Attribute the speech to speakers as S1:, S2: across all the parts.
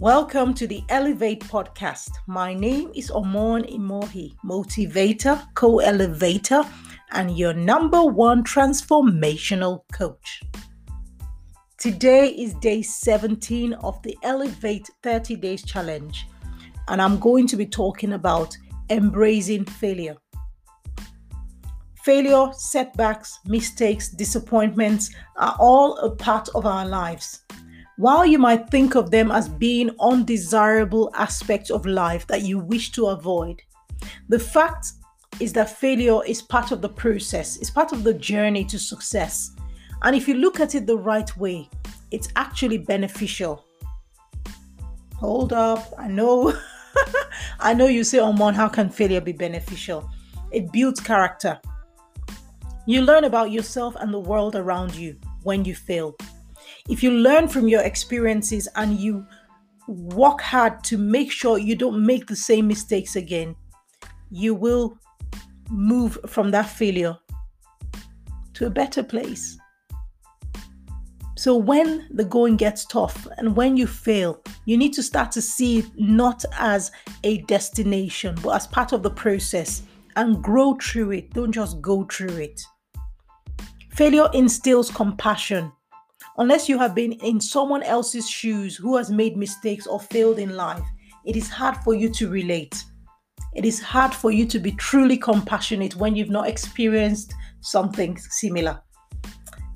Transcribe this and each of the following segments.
S1: Welcome to the Elevate podcast. My name is Omon Imohi, motivator, co elevator, and your number one transformational coach. Today is day 17 of the Elevate 30 Days Challenge, and I'm going to be talking about embracing failure. Failure, setbacks, mistakes, disappointments are all a part of our lives. While you might think of them as being undesirable aspects of life that you wish to avoid, the fact is that failure is part of the process, it's part of the journey to success. And if you look at it the right way, it's actually beneficial. Hold up, I know. I know you say, oh, Omon, how can failure be beneficial? It builds character. You learn about yourself and the world around you when you fail. If you learn from your experiences and you work hard to make sure you don't make the same mistakes again, you will move from that failure to a better place. So, when the going gets tough and when you fail, you need to start to see it not as a destination, but as part of the process and grow through it. Don't just go through it. Failure instills compassion. Unless you have been in someone else's shoes who has made mistakes or failed in life, it is hard for you to relate. It is hard for you to be truly compassionate when you've not experienced something similar.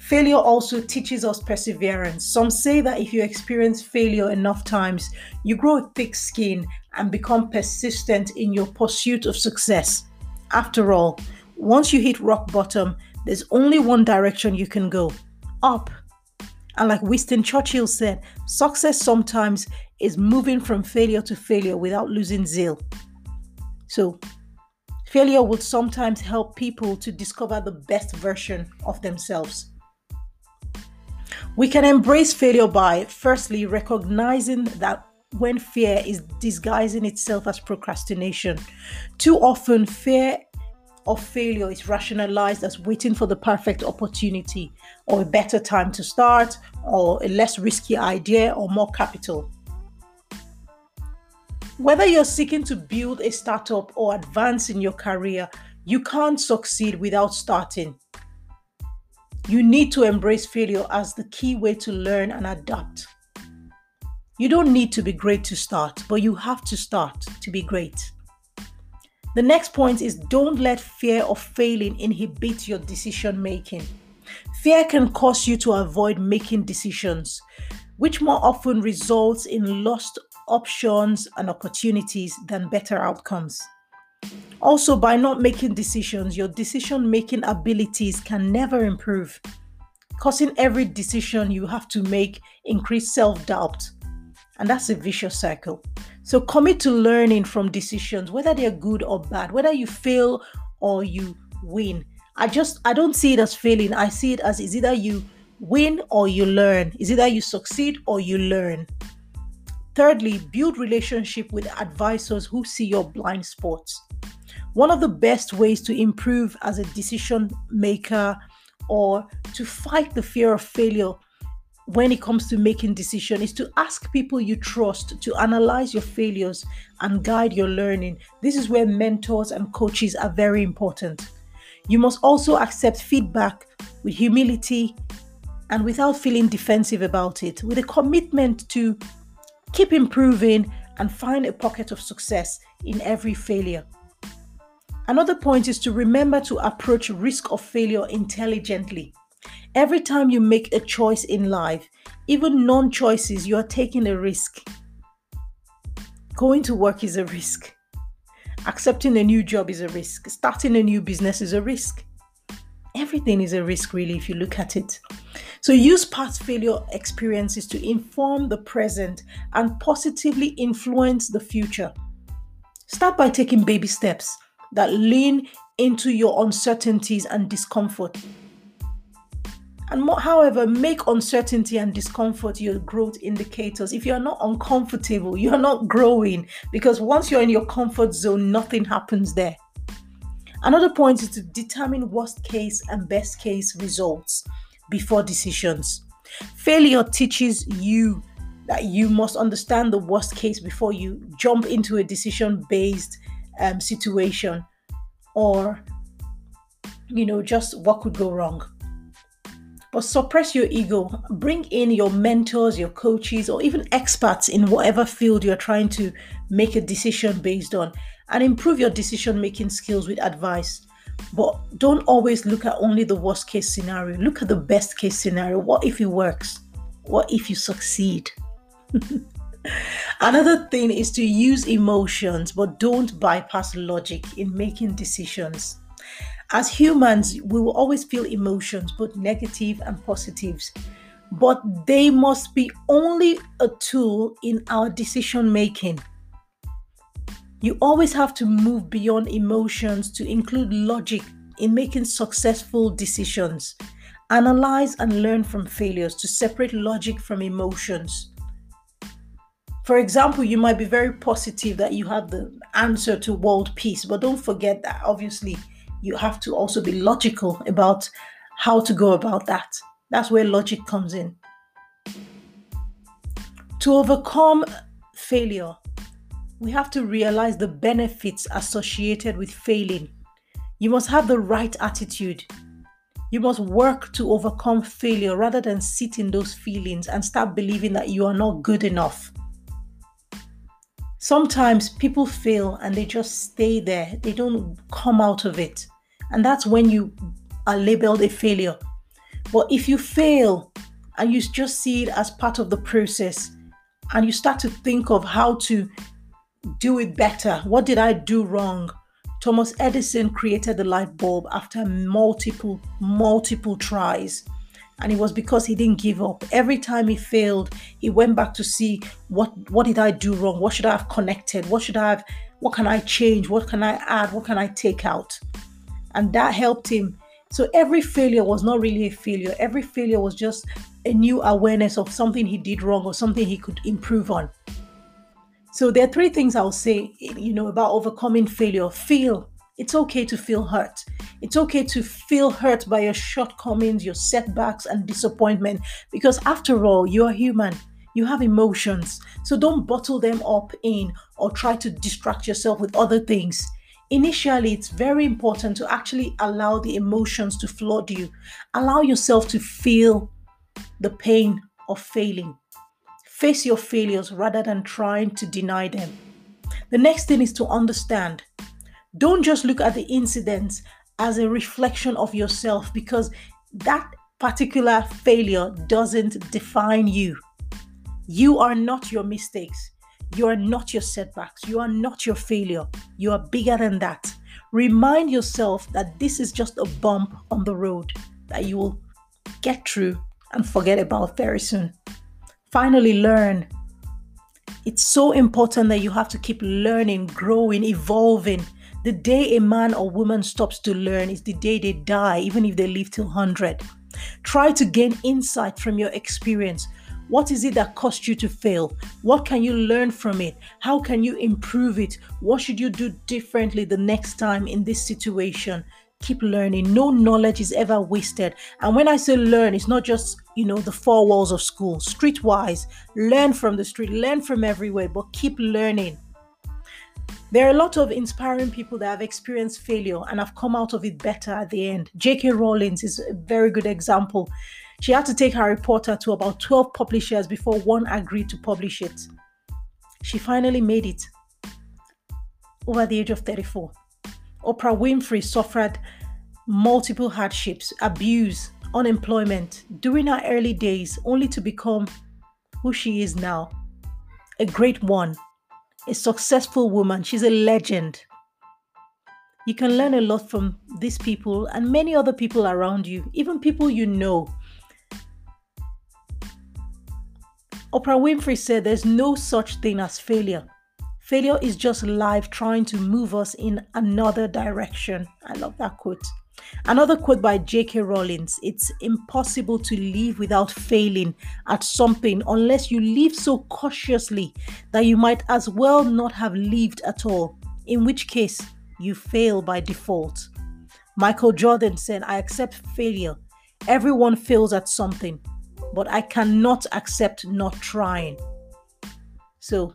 S1: Failure also teaches us perseverance. Some say that if you experience failure enough times, you grow a thick skin and become persistent in your pursuit of success. After all, once you hit rock bottom, there's only one direction you can go up. And like Winston Churchill said, success sometimes is moving from failure to failure without losing zeal. So, failure will sometimes help people to discover the best version of themselves. We can embrace failure by firstly recognizing that when fear is disguising itself as procrastination, too often fear of failure is rationalized as waiting for the perfect opportunity or a better time to start or a less risky idea or more capital. Whether you're seeking to build a startup or advance in your career, you can't succeed without starting. You need to embrace failure as the key way to learn and adapt. You don't need to be great to start, but you have to start to be great. The next point is don't let fear of failing inhibit your decision making. Fear can cause you to avoid making decisions, which more often results in lost options and opportunities than better outcomes. Also, by not making decisions, your decision making abilities can never improve, causing every decision you have to make increase self doubt. And that's a vicious cycle. So, commit to learning from decisions, whether they're good or bad, whether you fail or you win. I just, I don't see it as failing. I see it as is either you win or you learn, is either you succeed or you learn. Thirdly, build relationship with advisors who see your blind spots. One of the best ways to improve as a decision maker or to fight the fear of failure when it comes to making decisions is to ask people you trust to analyze your failures and guide your learning. This is where mentors and coaches are very important. You must also accept feedback with humility and without feeling defensive about it, with a commitment to keep improving and find a pocket of success in every failure. Another point is to remember to approach risk of failure intelligently. Every time you make a choice in life, even non choices, you are taking a risk. Going to work is a risk. Accepting a new job is a risk. Starting a new business is a risk. Everything is a risk, really, if you look at it. So, use past failure experiences to inform the present and positively influence the future. Start by taking baby steps that lean into your uncertainties and discomfort. And more, however, make uncertainty and discomfort your growth indicators. If you're not uncomfortable, you're not growing because once you're in your comfort zone, nothing happens there. Another point is to determine worst case and best case results before decisions. Failure teaches you that you must understand the worst case before you jump into a decision based um, situation or you know just what could go wrong but suppress your ego bring in your mentors your coaches or even experts in whatever field you're trying to make a decision based on and improve your decision making skills with advice. But don't always look at only the worst case scenario. Look at the best case scenario. What if it works? What if you succeed? Another thing is to use emotions, but don't bypass logic in making decisions. As humans, we will always feel emotions, both negative and positives, but they must be only a tool in our decision making. You always have to move beyond emotions to include logic in making successful decisions. Analyze and learn from failures to separate logic from emotions. For example, you might be very positive that you have the answer to world peace, but don't forget that obviously you have to also be logical about how to go about that. That's where logic comes in. To overcome failure, we have to realize the benefits associated with failing. You must have the right attitude. You must work to overcome failure rather than sit in those feelings and start believing that you are not good enough. Sometimes people fail and they just stay there, they don't come out of it. And that's when you are labeled a failure. But if you fail and you just see it as part of the process and you start to think of how to do it better, what did I do wrong? Thomas Edison created the light bulb after multiple, multiple tries and it was because he didn't give up. Every time he failed he went back to see what what did i do wrong? What should i have connected? What should i have what can i change? What can i add? What can i take out? And that helped him. So every failure was not really a failure. Every failure was just a new awareness of something he did wrong or something he could improve on. So there are three things i'll say you know about overcoming failure. Feel it's okay to feel hurt. It's okay to feel hurt by your shortcomings, your setbacks, and disappointment because, after all, you're human. You have emotions. So don't bottle them up in or try to distract yourself with other things. Initially, it's very important to actually allow the emotions to flood you. Allow yourself to feel the pain of failing. Face your failures rather than trying to deny them. The next thing is to understand don't just look at the incidents as a reflection of yourself because that particular failure doesn't define you. You are not your mistakes. You are not your setbacks. You are not your failure. You are bigger than that. Remind yourself that this is just a bump on the road that you will get through and forget about very soon. Finally, learn. It's so important that you have to keep learning, growing, evolving the day a man or woman stops to learn is the day they die, even if they live till 100. Try to gain insight from your experience. What is it that caused you to fail? What can you learn from it? How can you improve it? What should you do differently the next time in this situation? Keep learning. No knowledge is ever wasted. And when I say learn, it's not just, you know, the four walls of school. Streetwise, learn from the street, learn from everywhere, but keep learning. There are a lot of inspiring people that have experienced failure and have come out of it better at the end. J.K. Rowling is a very good example. She had to take Harry Potter to about 12 publishers before one agreed to publish it. She finally made it over the age of 34. Oprah Winfrey suffered multiple hardships, abuse, unemployment during her early days, only to become who she is now a great one a successful woman. She's a legend. You can learn a lot from these people and many other people around you, even people you know. Oprah Winfrey said there's no such thing as failure. Failure is just life trying to move us in another direction. I love that quote. Another quote by J.K. Rowling's It's impossible to live without failing at something unless you live so cautiously that you might as well not have lived at all, in which case you fail by default. Michael Jordan said, I accept failure. Everyone fails at something, but I cannot accept not trying. So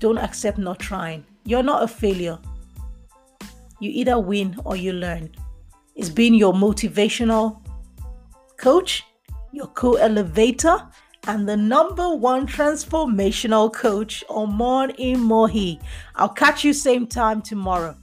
S1: don't accept not trying. You're not a failure. You either win or you learn. It's been your motivational coach, your co elevator, and the number one transformational coach, Omon Imohi. I'll catch you same time tomorrow.